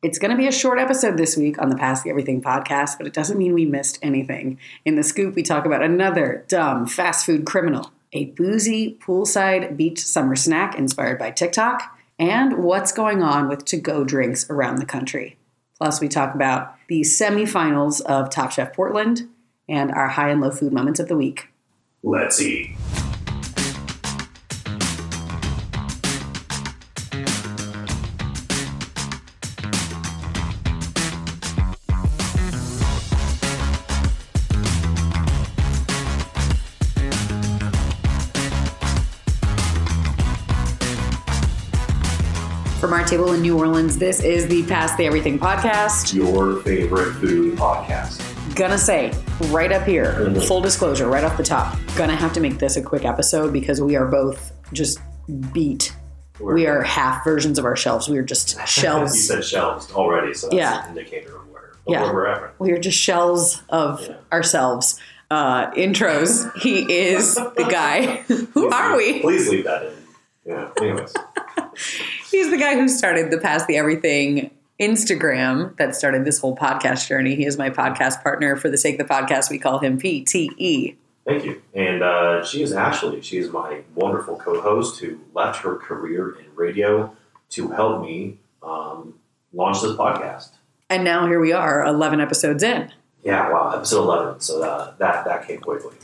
It's going to be a short episode this week on the Past the Everything podcast, but it doesn't mean we missed anything. In the scoop, we talk about another dumb fast food criminal, a boozy poolside beach summer snack inspired by TikTok, and what's going on with to go drinks around the country. Plus, we talk about the semifinals of Top Chef Portland and our high and low food moments of the week. Let's eat. Table in New Orleans, this is the Past the Everything podcast. Your favorite food podcast. Gonna say right up here, Mhm. full disclosure, right off the top, gonna have to make this a quick episode because we are both just beat. We're- We are half versions of ourselves. We are just shells. you said shells already, so that's Yeah. an indicator of where, of Yeah. where we're at. we are just shells of Yeah. ourselves. Uh, intros. He is the guy. Who Please are leave- we? Please leave that in. Yeah. Anyways, He's the guy who started the Past the Everything Instagram that started this whole podcast journey. He is my podcast partner. For the sake of the podcast, we call him PTE. thank you. And uh, she is Ashley. She is my wonderful co-host who left her career in radio to help me um, launch this podcast. And now here we are, 11 episodes in. Yeah. Wow. Episode eleven. So uh, that that came quickly.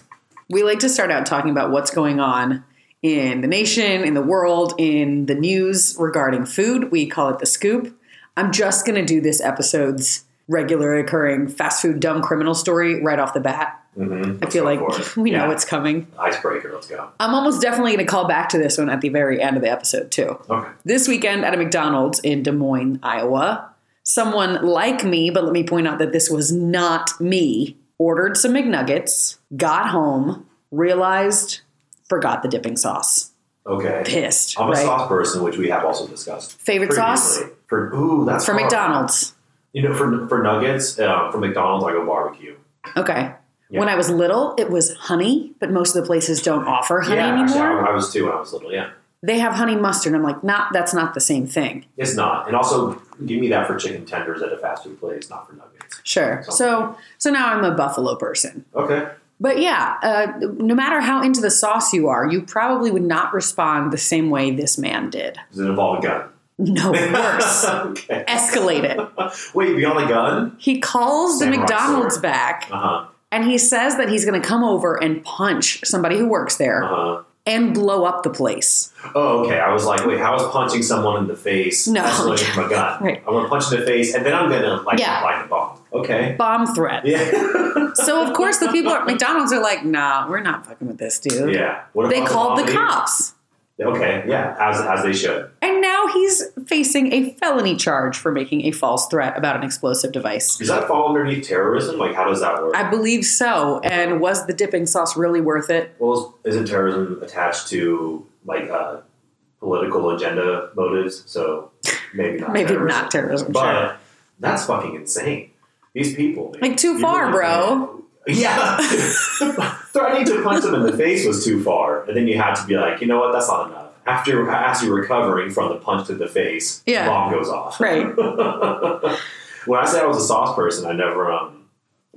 We like to start out talking about what's going on in the nation, in the world, in the news regarding food. We call it the scoop. I'm just going to do this episode's regular occurring fast food dumb criminal story right off the bat. Mm-hmm. I feel like we know it's coming. icebreaker. Let's go. I'm almost definitely going to call back to this one at the very end of the episode, too. Okay. This weekend at a McDonald's in Des Moines, Iowa, someone like me, but let me point out that this was not me, ordered some McNuggets, got home, realized, forgot the dipping sauce. Okay. Pissed, I'm a right? sauce person, which we have also discussed. Favorite sauce. For ooh, that's for hard. McDonald's. You know, for for nuggets, uh, for McDonald's, I go barbecue. Okay. Yeah. When I was little, it was honey, but most of the places don't offer honey yeah, actually, anymore. I, I was too when I was little. Yeah, they have honey mustard. I'm like, not. That's not the same thing. it's not. And also, give me that for chicken tenders at a fast food place, not for nuggets. Sure. So, so now I'm a buffalo person. Okay. But yeah, uh, no matter how into the sauce you are, you probably would not respond the same way this man did. Does it involve a gun? No, worse. okay. Escalate it. Wait, beyond the gun? He calls the McDonald's back Uh huh. and he says that he's going to come over and punch somebody who works there Uh huh. and blow up the place. Oh, okay. I was like, wait, how is punching someone in the face No. a gun? Right. I'm gonna punch in the face, and then I'm gonna like Yeah. light the bomb. Okay. Bomb threat. Yeah. So, of course, the people at McDonald's are like, nah, we're not fucking with this dude. yeah. What They called the vomiting? cops. Okay. Yeah. As as they should. And now he's facing a felony charge for making a false threat about an explosive device. Does that fall underneath terrorism? Like, how does that work? I believe so. And was the dipping sauce really worth it? well, is- isn't terrorism attached to like uh, political agenda motives? So maybe not. Maybe terrorism. not terrorism. But sure. that's fucking insane. These people. Like, too far, really bro. Yeah. Threatening to punch them in the face was too far, and then you had to be like, you know what? That's not enough. After as you're recovering from the punch to the face, Yeah. bomb goes off. Right. when I said I was a sauce person, I never. Um,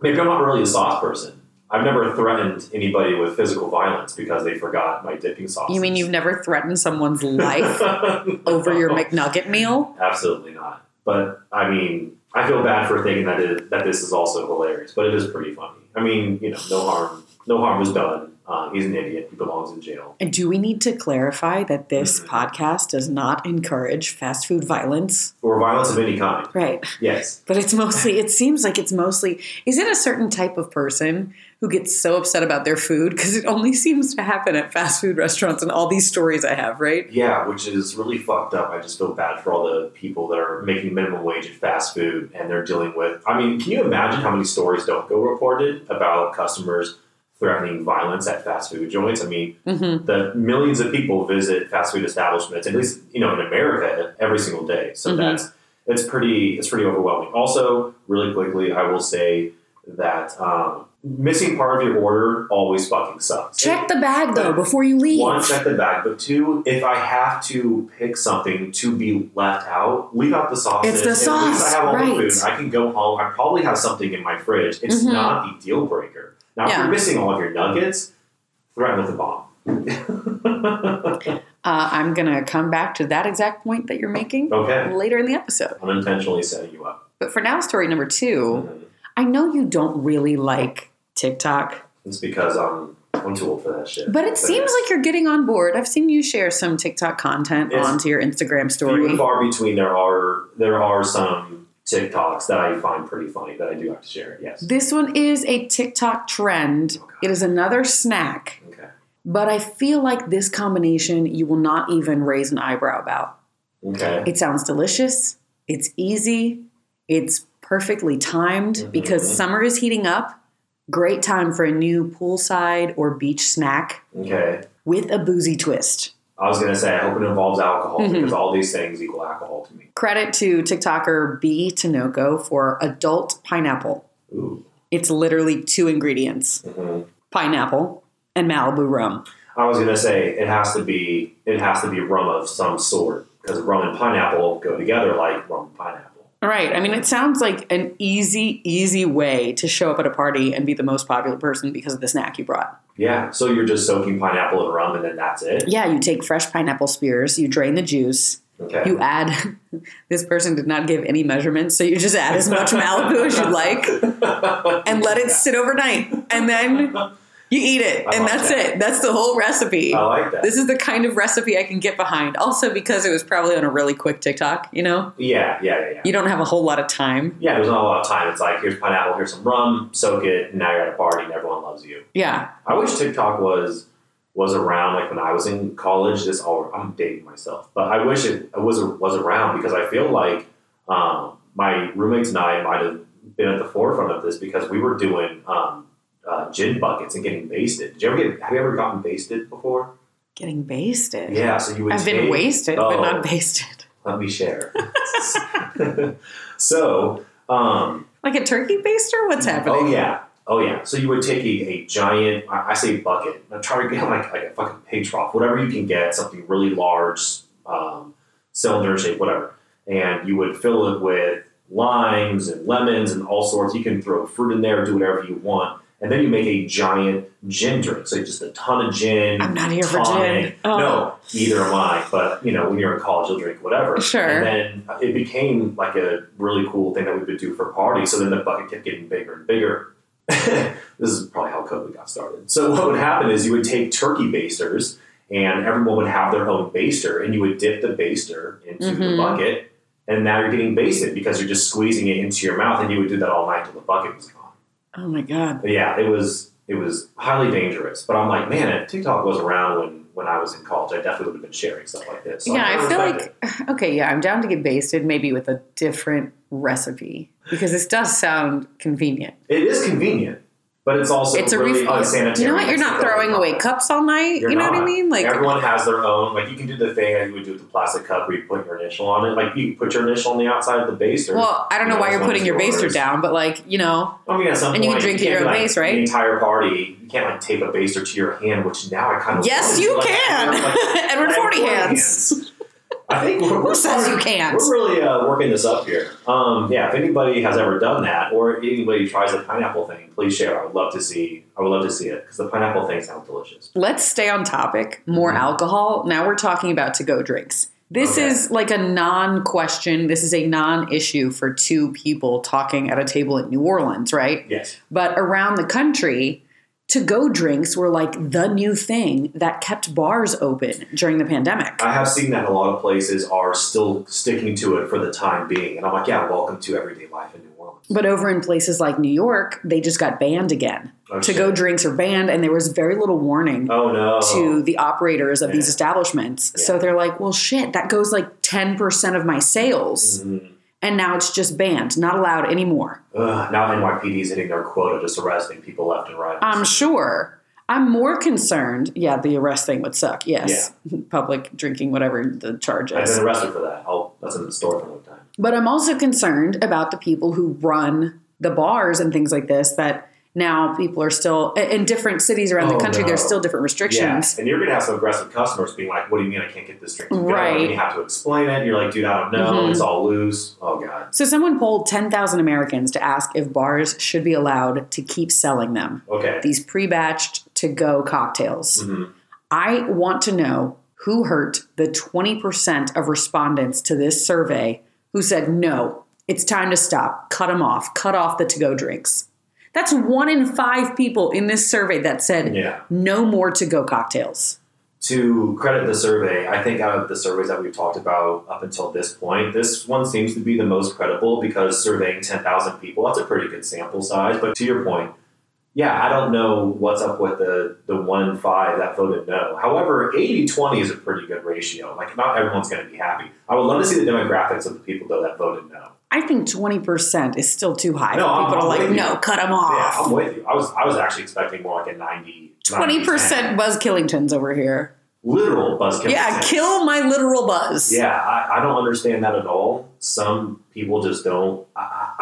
maybe I'm not really a sauce person. I've never threatened anybody with physical violence because they forgot my dipping sauce. You mean you've never threatened someone's life over your McNugget meal? Absolutely not. But I mean, I feel bad for thinking that it, that this is also hilarious, but it is pretty funny. I mean, you know, no harm, no harm was done. Um, he's an idiot. He belongs in jail. And do we need to clarify that this Mhm. podcast does not encourage fast food violence? Or violence of any kind. Right. Yes. But it's mostly, it seems like it's mostly, is it a certain type of person who gets so upset about their food? Because it only seems to happen at fast food restaurants and all these stories I have, right? Yeah, which is really fucked up. I just feel bad for all the people that are making minimum wage at fast food and they're dealing with. I mean, can you imagine how many stories don't go reported about customers threatening violence at fast food joints? I mean, Mm-hmm. the millions of people visit fast food establishments, at least you know in America, every single day. So Mhm. that's it's pretty it's pretty overwhelming. Also, really quickly, I will say that um, missing part of your order always fucking sucks. Check the bag though before you leave. One, check the bag, but two, if I have to pick something to be left out, leave out the sauces. It's the At least I have all right. the food. I can go home. I probably have something in my fridge. It's Mhm. not a deal breaker. Now, if you're missing all of your nuggets, threaten with a bomb. Uh, I'm gonna come back to that exact point that you're making okay, later in the episode. I'm intentionally setting you up. But for now, story number two. Mhm. I know you don't really like TikTok, It's because I'm I'm too old for that shit. but it seems like you're getting on board. I've seen you share some TikTok content onto your Instagram few and story. far between. There are there are some TikToks that I find pretty funny that I do have to share. Yes. This one is a TikTok trend. It is another snack, Okay. but I feel like this combination you will not even raise an eyebrow about. Okay. It sounds delicious. It's easy. It's perfectly timed Mhm. because summer is heating up. Great time for a new poolside or beach snack Okay. with a boozy twist. I was gonna say I hope it involves alcohol Mhm. because all these things equal alcohol to me. Credit to TikToker B Tinoco for adult pineapple. Ooh. It's literally two ingredients hmm pineapple and Malibu rum. I was gonna say it has to be it has to be rum of some sort because rum and pineapple go together like rum and pineapple. Right. I mean, it sounds like an easy, easy way to show up at a party and be the most popular person because of the snack you brought. Yeah. So you're just soaking pineapple in rum and then that's it. Yeah, you take fresh pineapple spears, you drain the juice, Okay. you add. This person did not give any measurements, so you just add as much Malibu as you like and let it sit overnight, and then you eat it, I and like that's that. it. That's the whole recipe. I like that. This is the kind of recipe I can get behind. Also, because it was probably on a really quick TikTok, you know? yeah. Yeah. Yeah. Yeah. You don't have a whole lot of time. Yeah, there's not a lot of time. It's like here's pineapple, here's some rum, soak it, and now you're at a party and everyone loves you. Yeah. I wish TikTok was was around like when I was in college. This all I'm dating myself, but I wish it was was around because I feel like um, my roommates and I might have been at the forefront of this because we were doing um, uh, gin buckets and getting basted. Did you ever get? Have you ever gotten basted before? Getting basted. Yeah, so you would. I've been take- wasted, but Oh. not basted. Let me share. so. Um, Like a turkey baster? What's happening? Oh yeah, oh yeah. So you would take a, a giant, I I say bucket. I try to get like like a fucking pig trough, whatever you can get, something really large, um, cylinder shape, whatever, and you would fill it with limes and lemons and all sorts. You can throw fruit in there, do whatever you want, and then you make a giant gin drink. So just a ton of gin. I'm not here for gin. Oh. No, neither am I. But you know, when you're in college, you'll drink whatever. Sure. And then it became like a really cool thing that we would do for parties. So then the bucket kept getting bigger and bigger. this is probably how COVID got started. So what would happen is you would take turkey basters, and everyone would have their own baster, and you would dip the baster into the Mhm. bucket, and now you're getting basted because you're just squeezing it into your mouth, and you would do that all night till the bucket was. Oh my God. But yeah, it was it was highly dangerous. But I'm like, man, if TikTok was around when when I was in college, I definitely would have been sharing stuff like this. So yeah, I feel like, okay, yeah, I'm down to get basted, maybe with a different recipe because this does sound convenient. it is convenient, but it's also it's a really refill. unsanitary. You know what? You're not throwing away cups all night. You're you know what I mean? Like, Everyone has their own. Like you can do the thing that you would do with the plastic cup where you put your initial on it. Like you can put your initial on the outside of the base. Or, well, I don't know you why you're putting your baster down, but like, you know, I mean, at some And you can drink at your own like, base, right? The entire party, you can't like tape a baster to your hand, which now I kind of yes, you Like, can. like, Edward Forty forty Hands. I think Who says you can't? We're really uh, working this up here. Um, yeah, if anybody has ever done that, or anybody tries the pineapple thing, please share. I would love to see. I would love to see it because the pineapple thing sounds delicious. Let's stay on topic. More Mhm. alcohol. Now we're talking about to go drinks. This Okay. is like a non question. This is a non issue for two people talking at a table in New Orleans, right? Yes. But around the country, to go drinks were like the new thing that kept bars open during the pandemic. I have seen that a lot of places are still sticking to it for the time being, and I'm like, yeah, welcome to everyday life in New Orleans. But over in places like New York, they just got banned again. Oh, to go drinks are banned, and there was very little warning Oh no. to the operators of these Yeah. establishments. So they're like, well, shit, that goes like 10% of my sales. Mhm. And now it's just banned, not allowed anymore. Ugh, now NYPD is hitting their quota, just arresting people left and right. I'm sure. I'm more concerned. Yeah, the arrest thing would suck. Yes. Public drinking, whatever the charge I've been arrested for that. I'll, that's in the store for a long time. But I'm also concerned about the people who run the bars and things like this that now people are still in different cities around Oh, the country. no. There's still different Yeah, restrictions. and you're gonna have some aggressive customers being like, "What do you mean I can't get this drink to go?" Right. And you have to explain it. And You're like, "Dude, I don't know. Mhm. It's all loose." Oh god. So someone polled 10,000 Americans to ask if bars should be allowed to keep selling them Okay. these pre-batched to-go cocktails. Mhm. I want to know who hurt the 20% of respondents to this survey who said, no, it's time to stop, cut them off, cut off the to go drinks. That's one in five people in this survey that said, Yeah. no more to go cocktails. To credit the survey, I think out of the surveys that we've talked about up until this point, this one seems to be the most credible because surveying 10,000 people, that's a pretty good sample size. But to your point, yeah, I don't know what's up with the, the one in five that voted no. However, 80 20 is a pretty good ratio. Like, not everyone's going to be happy. I would love to see the demographics of the people, though, that voted no. I think 20% is still too high No, for I'm- people to like, you. no, cut them Yeah, off. I'm with you. I was, I was actually expecting more like a 90. 20% Buzz Killingtons over here. Literal buzzkill. Yeah, kill my literal buzz. Yeah, I, I don't understand that at all. Some people just don't. I,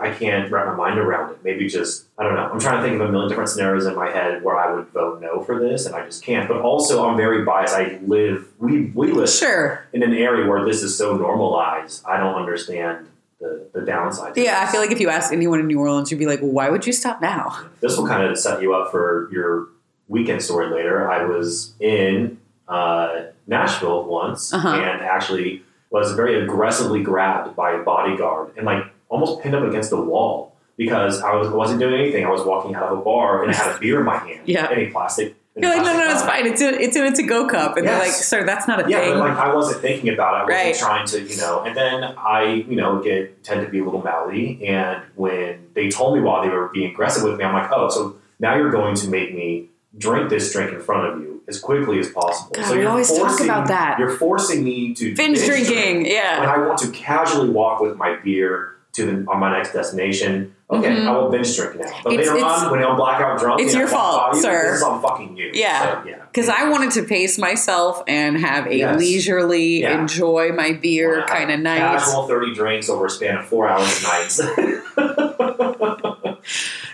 I I can't wrap my mind around it. Maybe just I don't know. I'm trying to think of a million different scenarios in my head where I would vote no for this, and I just can't. But also, I'm very biased. I live we we live Sure. in an area where this is so normalized. I don't understand the the downside. Yeah, I feel like if you ask anyone in New Orleans, you'd be like, well, why would you stop now? this will kind of set you up for your weekend story later. I was in uh, Nashville once Uh-huh. and actually was very aggressively grabbed by a bodyguard and like almost pinned up against the wall because I was wasn't doing anything. I was walking out of a bar and I had a beer in my hand. Yeah. And a plastic. You're like, no, no, it's fine. It's in, it's in a to-go cup. And they're like, Yes. sir, that's not a Yeah, thing. but like I wasn't thinking about it. I wasn't Right. trying to, you know. And then I, you know, get tend to be a little mouthy. And when they told me while they were being aggressive with me, I'm like, oh, so now you're going to make me drink this drink in front of you as quickly as possible. God, so we you're always talk about that. You're forcing me to Binge drink drinking, yeah. when I want to casually walk with my beer to the, on my next destination. Okay, Mhm. I will binge drink now. But It's- later it's- on, when I'm blackout drunk, it's your fault, you, sir. This is on fucking you. Yeah. So, yeah. Because I wanted to pace myself and have a Yes. leisurely, Yeah. enjoy my beer Wow. kind of night. Casual 30 drinks over a span of four hours nights.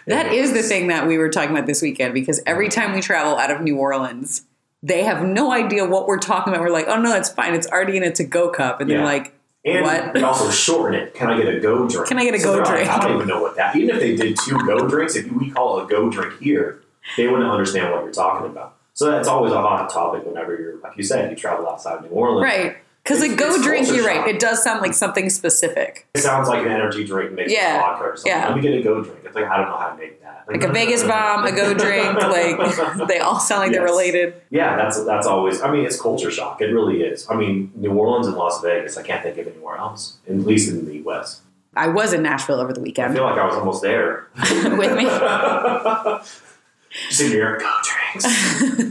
That is the thing that we were talking about this weekend because every time we travel out of New Orleans, they have no idea what we're talking about. We're like, oh no, it's fine. It's already in a to-go cup. And they're like, And What? they also shorten it. Can I get a go drink? Can I get a So go they're like, drink? I don't even know what that. Even if they did two go drinks, if we call it a go drink here, they wouldn't understand what you're talking about. So that's always a hot topic whenever you're, like you said, you travel outside of New Orleans. right. Because a go drink, you're right. It does sound like something specific. It sounds like an energy drink mixed Yeah. with vodka or something. Yeah. Let me get a go drink. It's like I don't know how to make that. Like a Vegas bomb, a go drink. Like they all sound like they're related. Yeah, that's that's always. I mean, it's culture shock. It really is. I mean, New Orleans and Las Vegas. I can't think of anywhere else, at least in the West. I was in Nashville over the weekend. I weekend. feel like I was almost there With me? Just in here, go drinks.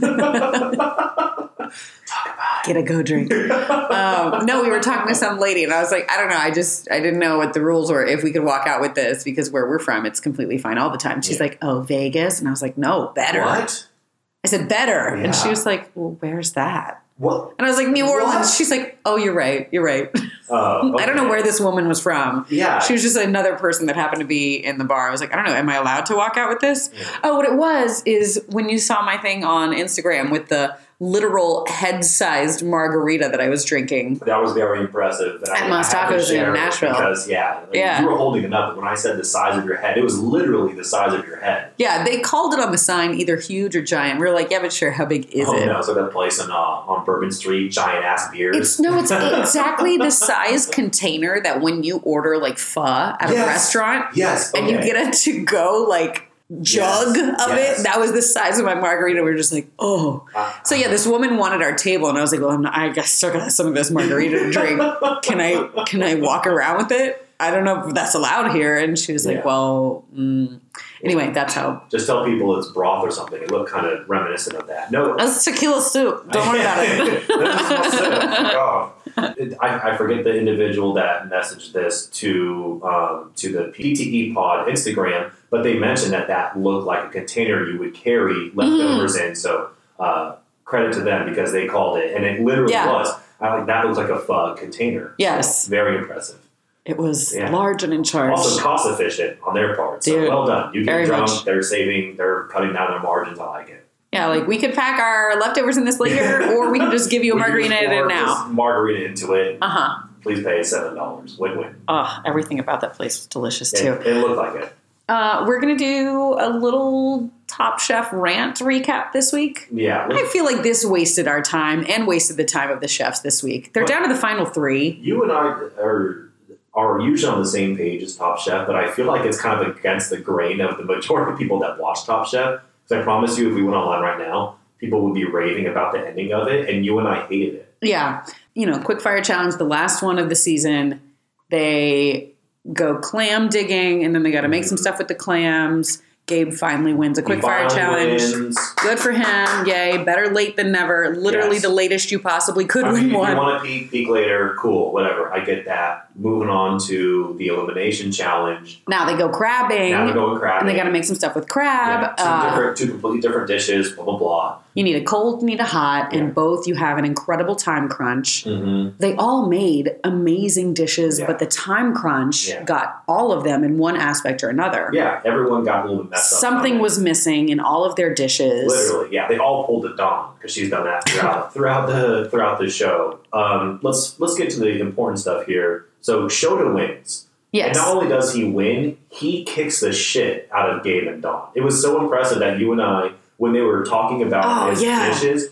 Talk about Get a go drink. um, no, we were talking to some lady, and I was like, I don't know. I just I didn't know what the rules were. If we could walk out with this, because where we're from, it's completely fine all the time. She's Yeah. like, Oh, Vegas, and I was like, No, better. What? I said better, and she was like, Well, where's that? What? And I was like, New Orleans. What? She's like, Oh, you're right. You're right. Uh, I don't know where this woman was from. Yeah. She was just another person that happened to be in the bar. I was like, I don't know. Am I allowed to walk out with this? Yeah. Oh, what it was is when you saw my thing on Instagram with the literal head-sized margarita that I was drinking. That was very impressive. At I- Mas I had to Tacos in Nashville. Because, yeah, like, Yeah. you were holding it up. When I said the size of your head, it was literally the size of your head. Yeah, they called it on the sign either huge or giant. We were like, yeah, but sure, how big is oh, it? Oh, no. So that place on, uh, on Bourbon Street, giant ass beers. It's no, it's exactly the size container that when you order like pho at a restaurant yes. and you get it to go like jug Yes, of yes. it. That was the size of my margarita. We were just like, oh. Uh, So yeah, this woman wanted our table, and I was like, well, I'm not, I guess still got some of this margarita to drink. Can I can I walk around with it? I don't know if that's allowed here. And she was like, Yeah. well, mm. anyway, that's how. Just tell people it's broth or something. It looked kind of reminiscent of that. No, That's tequila soup. Don't worry about it. That is what's in it. Fuck off. It- I, I forget the individual that messaged this to um, to the PTE Pod Instagram, but they mentioned that that looked like a container you would carry leftovers Mm-hmm. in. So uh, credit to them because they called it, and it literally Yeah. was. I like that looks like a pho container. Yes. very impressive. It was Yeah. large and in charge. Also cost efficient on their part. So Dude, well done. You get drunk, much. they're saving, they're cutting down their margins. I like it. yeah, like we could pack our leftovers in this later, or we can just give you a margarita in it now. Margarita into it. Uh huh. Please pay seven dollars. Win win. Oh, everything about that place was delicious It, too. it looked like it. Uh, we're gonna do a little Top Chef rant recap this week. Yeah. I feel like this wasted our time and wasted the time of the chefs this week. They're down to the final three. You and I are are usually on the same page as Top Chef, but I feel like it's kind of against the grain of the majority of people that watch Top Chef. Because I promise you, if we went online right now, people would be raving about the ending of it, and you and I hated it. Yeah, you know, quick fire challenge, the last one of the season. They go clam digging, and then they got to make some stuff with the clams. Gabe finally wins a quick fire challenge. wins. Good for him. Yay. Better late than never. Literally Yes. the latest you possibly could I mean, win if you one. want to peek, peak later, cool, whatever. I get that. Moving on to the elimination challenge. Now they go crabbing. Now we're going crabbing. and they got to make some stuff with crab. Yeah, two Uh, different, two completely different dishes. Blah blah blah. You need a cold, you need a hot, Yeah. and both you have an incredible time crunch. Mm-hmm. They all made amazing dishes, Yeah. but the time crunch Yeah. got all of them in one aspect or another. Yeah, everyone got a little bit messed up. Something on it. was missing in all of their dishes. Literally, yeah, they all pulled it Dawn because she's done that throughout throughout the throughout the show. Um, let's let's get to the important stuff here. So Shota wins, Yes. and not only does he win, he kicks the shit out of Gabe and Dawn. It was so impressive that you and I, when they were talking about Oh, his yeah. dishes,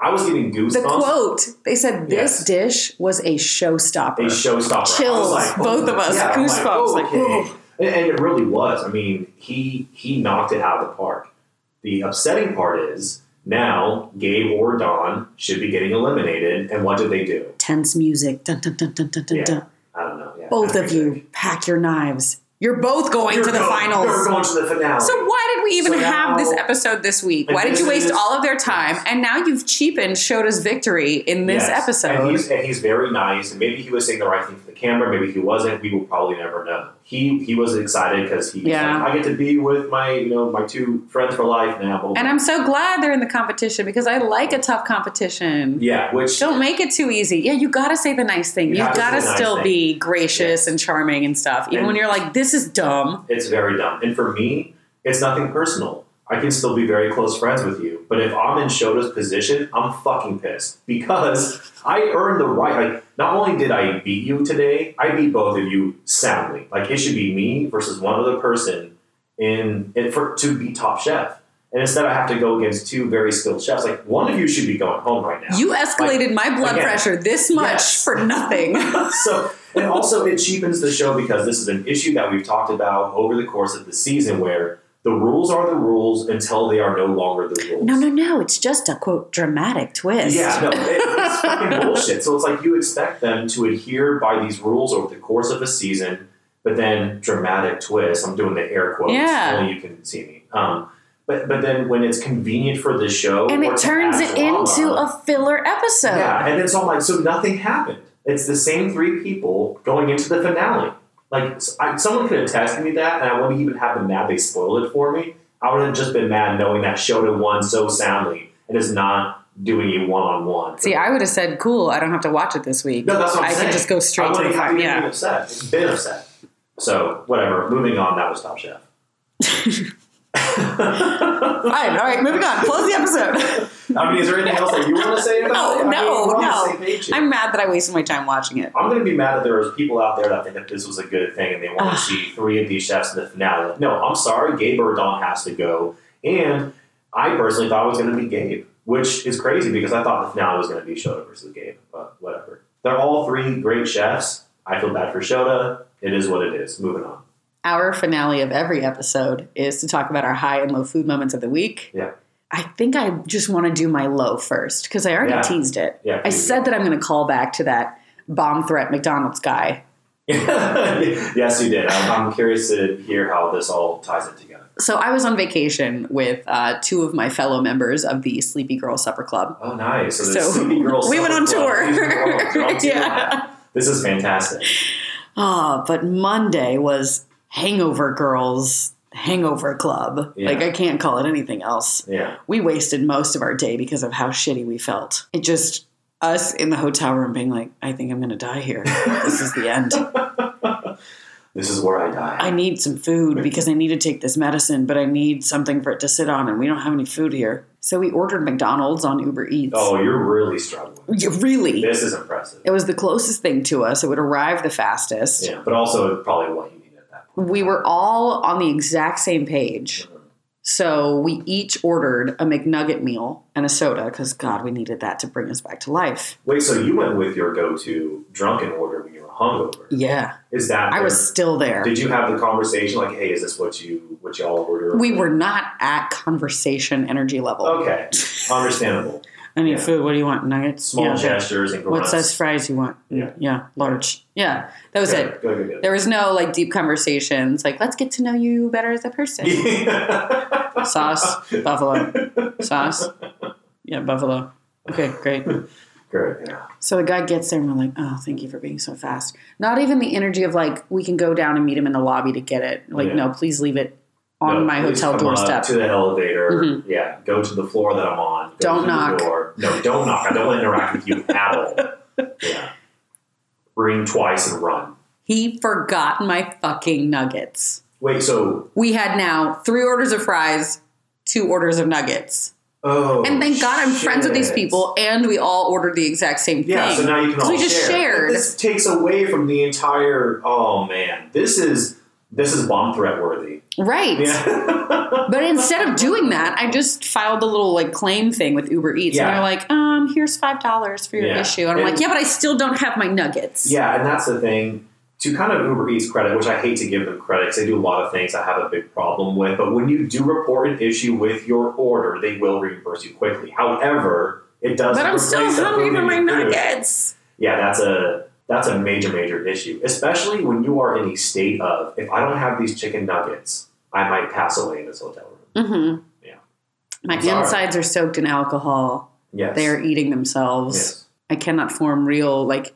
I was getting goosebumps. the quote, they said this Yes. dish was a showstopper. a showstopper. Chills, like, oh both of us, yeah, goosebumps, oh, like, okay. Oh. and, and it really was. I mean, he he knocked it out of the park. The upsetting part is now Gabe or Dawn should be getting eliminated, and what did they do? Tense music. Dun, dun, dun, dun, dun, dun, Yeah. dun. I don't know. Yeah, Both of you, pack your knives. You're both going You're to the going- finals. You're going to the finale. So we even So have now- this episode this week? Why did you waste is- all of their time? And now you've cheapened Shota's victory in this Yes. episode. And he's, and he's very nice, and maybe he was saying the right thing for the camera, maybe he wasn't. We will probably never know. He he was excited because he Yeah. I get to be with my you know my two friends for life now. and. I'm so glad they're in the competition because I like a tough competition. yeah, which Don't make it too easy. Yeah, you gotta say the nice thing. You You, gotta say the nice still be gracious Yes. and charming and stuff, even And- when you're like, "This is dumb." it's very dumb. And for me, it's nothing personal. I can still be very close friends with you. But if I'm in Shota's position, I'm fucking pissed because I earned the right. Like, not only did I beat you today, I beat both of you soundly. Like, it should be me versus one other person in, in for to be top chef. And instead, I have to go against two very skilled chefs. Like, one of you should be going home right now. You escalated my blood again, pressure this much yes. for nothing. so and also it cheapens the show because this is an issue that we've talked about over the course of the season where the rules are the rules until they are no longer the rules. no, no, no. It's just a quote dramatic twist. Yeah, no, it- it's fucking bullshit. So it's like you expect them to adhere by these rules over the course of a season, but then dramatic twist. I'm doing the air quotes. Yeah. Only you can see me. Um, but but then when it's convenient for the show, and it turns it drama- into a filler episode. yeah, and it's all like so nothing happened. It's the same three people going into the finale. Like I, someone could have texted me that, and I wouldn't even have been mad they spoiled it for me. I would have just been mad knowing that Shota won so soundly and is not doing you one on one. See, I would have said, "Cool, I don't have to watch it this week. no, that's what I'm I saying. can just go I straight to the been Yeah, upset. Been upset. So whatever. Moving on. That was Top Chef. Fine. All right, moving on. Close the episode. I mean, is there anything else that you want to say about No, it? I mean, no, we're on the no. same page here. I'm mad that I wasted my time watching it. I'm going to be mad that there there's people out there that think that this was a good thing and they want to see three of these chefs in the finale. No, I'm sorry, Gabe or Dawn has to go. And I personally thought it was going to be Gabe, which is crazy because I thought the finale was going to be Shota versus Gabe, but whatever. They're all three great chefs. I feel bad for Shota. It is what it is. Moving on. Our finale of every episode is to talk about our high and low food moments of the week. Yeah. I think I just want to do my low first because I already Yeah. teased it. Yeah. I said that I'm going to call back to that bomb threat McDonald's guy. yes, you did. I'm, I'm curious to hear how this all ties in together. So I was on vacation with uh, two of my fellow members of the Sleepy Girl Supper Club. Oh, nice. So, So, Sleepy Girl we went on Supper Club. tour. These are all- they're on tour Yeah. This is fantastic. Ah, but Monday was Hangover Girls Hangover Club. Yeah. Like I can't call it anything else. Yeah. We wasted most of our day because of how shitty we felt. It just us in the hotel room being like, I think I'm gonna die here. this is the end. This is where I die. I need some food because I need to take this medicine, but I need something for it to sit on, and we don't have any food here. So we ordered McDonald's on Uber Eats. oh, you're really struggling. Really? This is impressive. It was the closest thing to us. It would arrive the fastest. Yeah, but also probably what you We were all on the exact same page. So we each ordered a McNugget meal and a soda because, God, we needed that to bring us back to life. Wait, so you went with your go-to drunken order when you were hungover? Yeah. Is that I was still there. Did you have the conversation like, "Hey, is this what you what y'all order?" We were not at conversation energy level. okay. Understandable. I need Yeah. food. What do you want? Nuggets? Small Yeah, gestures and What size fries you want? Yeah. Yeah, large. Yeah, that was Good, it. Good, good, good. There was no like deep conversations. Like, let's get to know you better as a person. Sauce, buffalo. Sauce. Yeah, buffalo. Okay, great. Great. Yeah. So the guy gets there and we're like, oh, thank you for being so fast. Not even the energy of like, we can go down and meet him in the lobby to get it. Like, Yeah. no, please leave it on No, my hotel doorstep. to the elevator. Mhm. Yeah. Go to the floor that I'm on. Don't knock. Door. No, don't knock. I don't want to interact with you at all. Yeah. Ring twice and run. He forgot my fucking nuggets. Wait. So. We had now three orders of fries, two orders of nuggets. Oh. And thank God I'm friends with these people, and we all ordered the exact same Yeah, thing. Yeah, so now you can all we just share. shared. This takes away from the entire. Oh man, this is this is bomb threat worthy. right. Yeah. But instead of doing that, I just filed the little like claim thing with Uber Eats, and Yeah. they're like, "Um, here's five dollars for your Yeah. issue," and I'm And- like, "Yeah, but I still don't have my nuggets." yeah, and that's the thing. To kind of Uber Eats credit, which I hate to give them credit because they do a lot of things I have a big problem with. But when you do report an issue with your order, they will reimburse you quickly. However, it does. But I'm still hungry for my nuggets. Yeah, that's a that's a major major issue, especially when you are in a state of if I don't have these chicken nuggets, I might pass away in this hotel room. Mm-hmm. Yeah. My I'm sorry. insides are soaked in alcohol. Yes, They are eating themselves. Yes. I cannot form real like.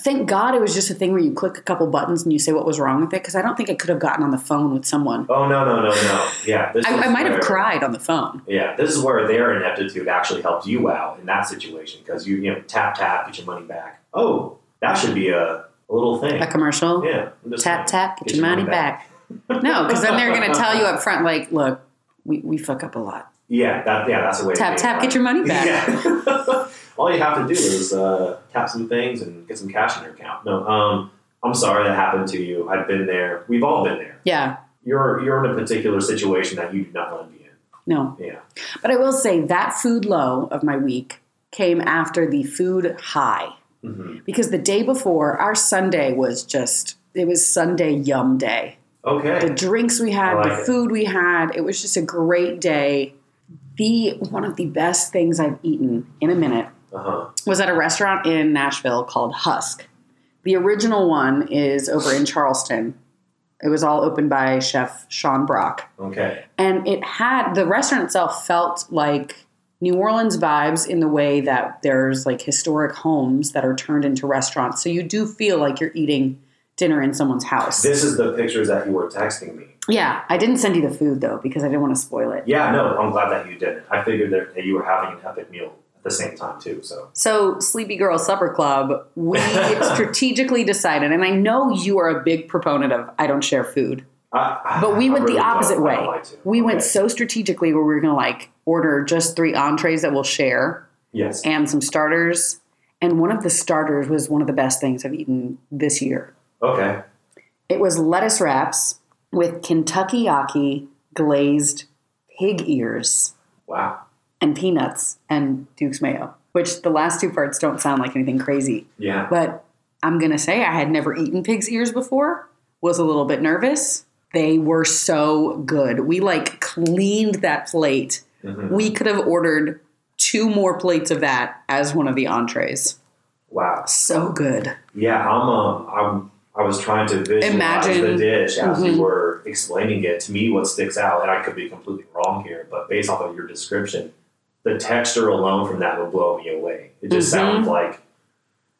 Thank God it was just a thing where you click a couple buttons and you say what was wrong with it because I don't think I could have gotten on the phone with someone. Oh no no no no! Yeah, I, I might have cried on the phone. Yeah, this is where their ineptitude actually helped you out in that situation because you you know tap tap get your money back. Oh, that should be a, a little thing. A commercial. Yeah, Tap tap, get, your money back. no, because then they're going to tell you up front, like, look, we, we fuck up a lot. Yeah, that yeah, that's a way. Tap to tap, get your money back. Yeah. All you have to do is uh, tap some things and get some cash in your account. No, um, I'm sorry that happened to you. I've been there. We've all been there. Yeah, You're you're in a particular situation that you do not want to be in. no. Yeah. But I will say that food low of my week came after the food high hmm because the day before, our Sunday was just, it was Sunday yum day. Okay. The drinks we had, like the it. food we had, it was just a great day. The one of the best things I've eaten in a minute Uh huh. was at a restaurant in Nashville called Husk. The original one is over in Charleston. It was all opened by chef Sean Brock. Okay. And it had the restaurant itself felt like New Orleans vibes in the way that there's like historic homes that are turned into restaurants. So you do feel like you're eating dinner in someone's house. This is the pictures that you were texting me. yeah, I didn't send you the food though because I didn't want to spoil it. Yeah, no, I'm glad that you didn't. I figured that that you were having an epic meal at the same time too. So So, Sleepy Girl Supper Club, we strategically decided, and I know you are a big proponent of I don't share food, I, but we went really the opposite way. don't like to. We went so strategically where we were going to like order just three entrees that we'll share yes. and some starters. And one of the starters was one of the best things I've eaten this year. Okay. It was lettuce wraps with Kentucky Yaki glazed pig ears Wow. and peanuts and Duke's mayo, which the last two parts don't sound like anything crazy. Yeah. But I'm going to say I had never eaten pig's ears before, was a little bit nervous. They were so good. We like cleaned that plate. Mhm. We could have ordered two more plates of that as one of the entrees. Wow. So good. Yeah, I'm. Um, I'm. I was trying to visualize Imagine- the dish as Mhm. you were explaining it. To me, what sticks out, and I could be completely wrong here, but based off of your description, the texture alone from that would blow me away. It just Mhm. sounds like,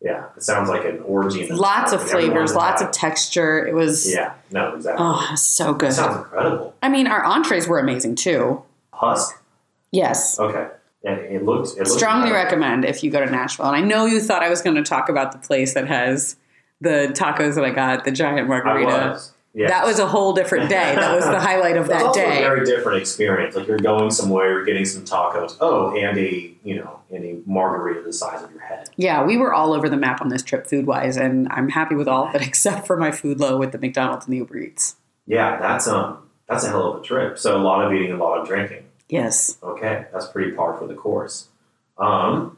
yeah, it sounds like an orgy. Lots of flavors, lots of texture. It was, Yeah. No. Exactly. oh, so good. That sounds incredible. I mean, our entrees were amazing too. Husk. Yes. Okay. And it looks. It Strongly recommend if you go to Nashville. And I know you thought I was going to talk about the place that has the tacos that I got, the giant margarita. Yes. That was a whole different day. That was the highlight of that day. very different experience. Like you're going somewhere, you're getting some tacos. Oh, and a you know, and a margarita the size of your head. Yeah, we were all over the map on this trip food wise, and I'm happy with all of it except for my food low with the McDonald's and the Uber Eats. Yeah, that's um, that's a hell of a trip. So a lot of eating, a lot of drinking. Yes. Okay, that's pretty par for the course. Um,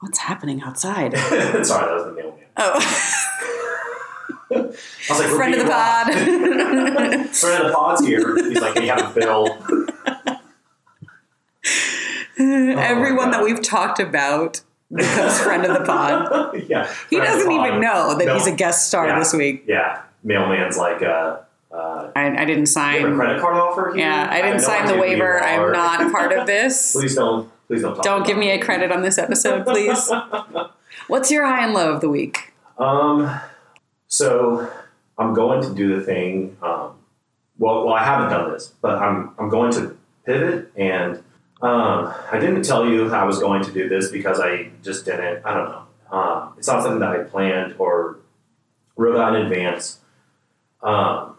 What's happening outside? sorry, that was the mailman. Oh, I was like, friend of the pod. Friend of the pod's here. He's like, hey, have a bill. Everyone that we've talked about becomes friend of the pod. yeah, He friend of the doesn't even know that No. he's a guest star Yeah. this week. Yeah, mailman's like, uh, uh, I, I didn't you have a sign. credit card offer here? Yeah, I didn't no sign the idea who you waiver. I'm not a part of this. Please don't. Please don't. Talk Don't give me a credit on this episode, please. What's your high and low of the week? Um, so I'm going to do the thing. Um, well, well, I haven't done this, but I'm I'm going to pivot, and um, I didn't tell you I was going to do this because I just didn't. I don't know. Um, it's not something that I planned or wrote out in advance. Um,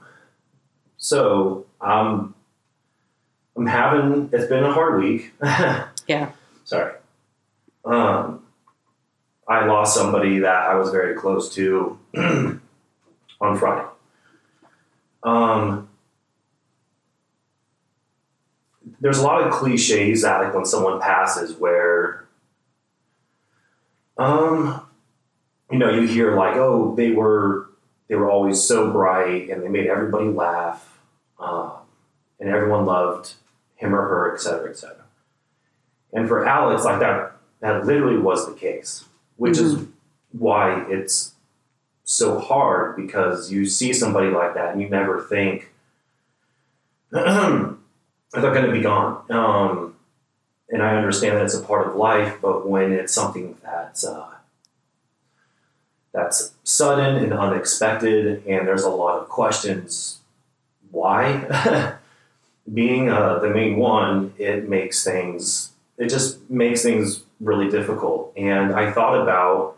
so I'm I'm having. It's been a hard week. Yeah. Sorry. Um, I lost somebody that I was very close to on Friday. Um, there's a lot of cliches that like when someone passes where um you know you hear like oh they were they were always so bright and they made everybody laugh um, and everyone loved him or her et cetera et cetera and for alex like that that literally was the case which is why it's so hard because you see somebody like that and you never think they're going to be gone. Um, and I understand that it's a part of life, but when it's something that's uh, that's sudden and unexpected, and there's a lot of questions, why? Being uh, the main one, it makes things. It just makes things really difficult. And I thought about.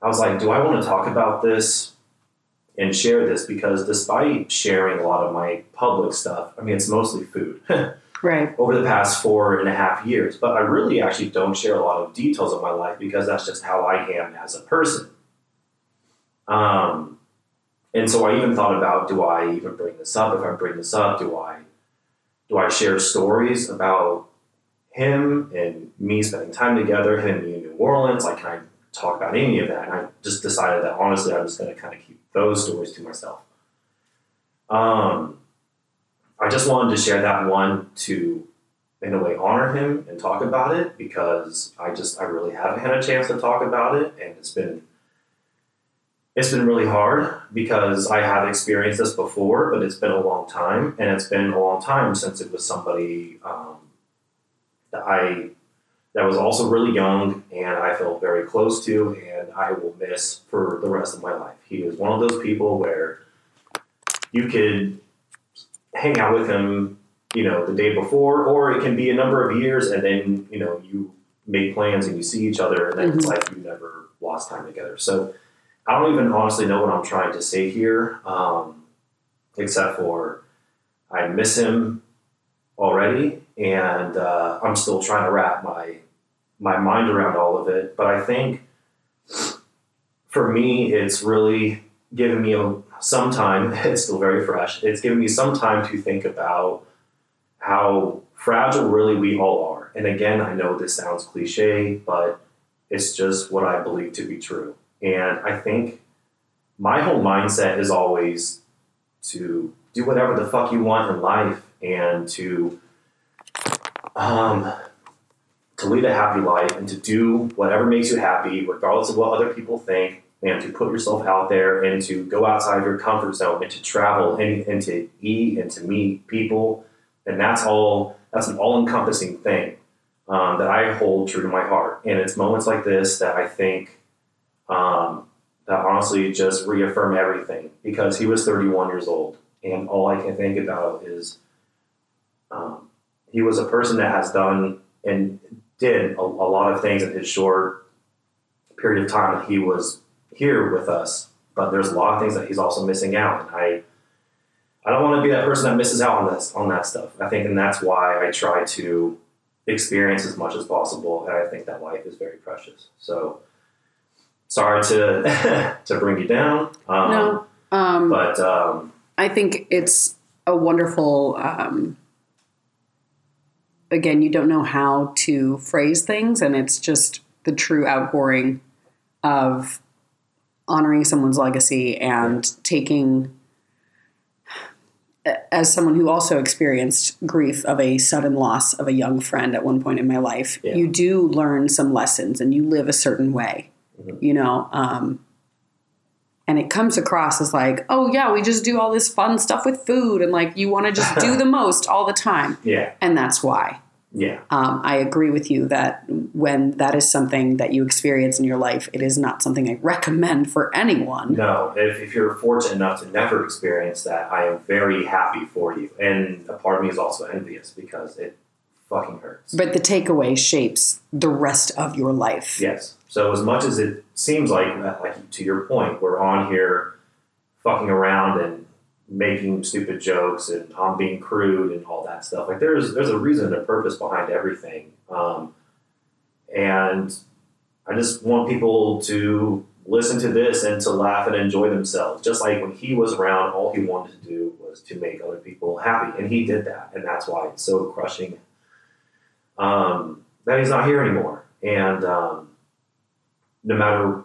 I was like, do I want to talk about this and share this? Because despite sharing a lot of my public stuff, I mean, it's mostly food Right. over the past four and a half years, but I really actually don't share a lot of details of my life because that's just how I am as a person. Um, and so I even thought about, do I even bring this up? If I bring this up, do I do I share stories about him and me spending time together, him and me in New Orleans? Like, can I talk about any of that? And I just decided that honestly, I was going to kind of keep those stories to myself. Um, I just wanted to share that one to, in a way, honor him and talk about it because I just I really haven't had a chance to talk about it, and it's been it's been really hard because I have experienced this before, but it's been a long time, and it's been a long time since it was somebody um, I that was also really young and I felt very close to, and I will miss for the rest of my life. He was one of those people where you could hang out with him, you know, the day before, or it can be a number of years, and then you know you make plans and you see each other, and then it's like you never lost time together. So I don't even honestly know what I'm trying to say here, um, except for I miss him already, and uh, I'm still trying to wrap my my mind around all of it. But I think for me, it's really given me some time. It's still very fresh. It's given me some time to think about how fragile really we all are. And again, I know this sounds cliche, but it's just what I believe to be true. And I think my whole mindset is always to do whatever the fuck you want in life and to um, to lead a happy life and to do whatever makes you happy, regardless of what other people think, and to put yourself out there and to go outside your comfort zone and to travel and, and to eat and to meet people. And that's all, that's an all encompassing thing um, that I hold true to my heart. And it's moments like this that I think um, that honestly just reaffirm everything because he was 31 years old. And all I can think about is he was a person that has done and did a, a lot of things in his short period of time that he was here with us, but there's a lot of things that he's also missing out. And I, I don't want to be that person that misses out on this on that stuff. I think, and that's why I try to experience as much as possible. And I think that life is very precious. So sorry to to bring you down. Um, no, um, but um, I think it's a wonderful. Again, you don't know how to phrase things, and it's just the true outpouring of honoring someone's legacy and taking as someone who also experienced grief of a sudden loss of a young friend at one point in my life, Yeah. you do learn some lessons and you live a certain way, Mhm. you know. Um, and it comes across as like, oh, yeah, we just do all this fun stuff with food and like you want to just do the most all the time. yeah, And that's why. yeah, Um, I agree with you that when that is something that you experience in your life, it is not something I recommend for anyone. no. If, if you're fortunate enough to never experience that, I am very happy for you. And a part of me is also envious because it fucking hurts. But the takeaway shapes the rest of your life. Yes. So as much as it seems like, uh, like to your point, we're on here fucking around and making stupid jokes, and I'm being crude and all that stuff. Like there's there's a reason and a purpose behind everything, um, and I just want people to listen to this and to laugh and enjoy themselves. Just like when he was around, all he wanted to do was to make other people happy, and he did that, and that's why it's so crushing um, that he's not here anymore. And um, no matter,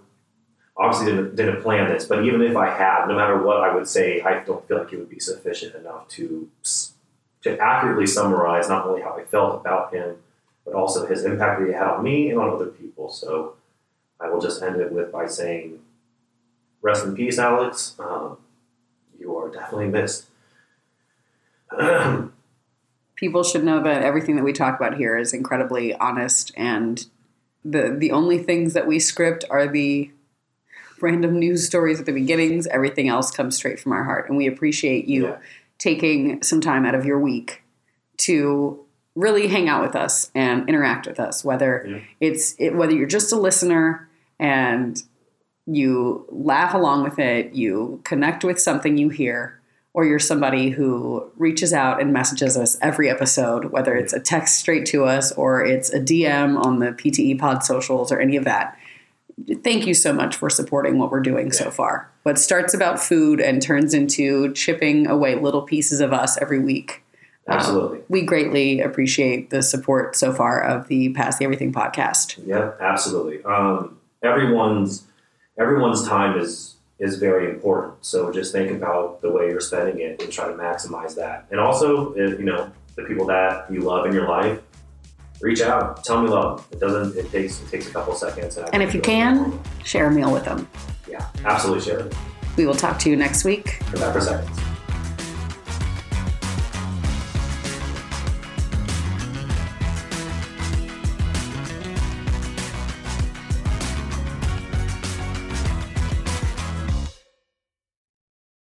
obviously didn't, didn't plan this, but even if I had, no matter what I would say, I don't feel like it would be sufficient enough to to accurately summarize not only how I felt about him, but also his impact that he had on me and on other people. So I will just end it with by saying, rest in peace, Alex. Um, you are definitely missed. People should know that everything that we talk about here is incredibly honest, and the the only things that we script are the random news stories at the beginnings. Everything else comes straight from our heart, and we appreciate you Yeah. taking some time out of your week to really hang out with us and interact with us. Whether Yeah. it's it, whether you're just a listener and you laugh along with it, you connect with something you hear, or you're somebody who reaches out and messages us every episode, whether it's a text straight to us or it's a DM on the PTE Pod socials or any of that. Thank you so much for supporting what we're doing so far. What starts about food and turns into chipping away little pieces of us every week. Um, Absolutely. we greatly appreciate the support so far of the Pass the Everything podcast. Yeah, absolutely. Um, everyone's everyone's time is is very important. So just think about the way you're spending it and try to maximize that. And also, if, you know, the people that you love in your life, reach out, tell them you love. It doesn't. It takes it takes a couple seconds. I And if you can, share a meal with them. yeah, absolutely share it. We will talk to you next week. Come back for seconds.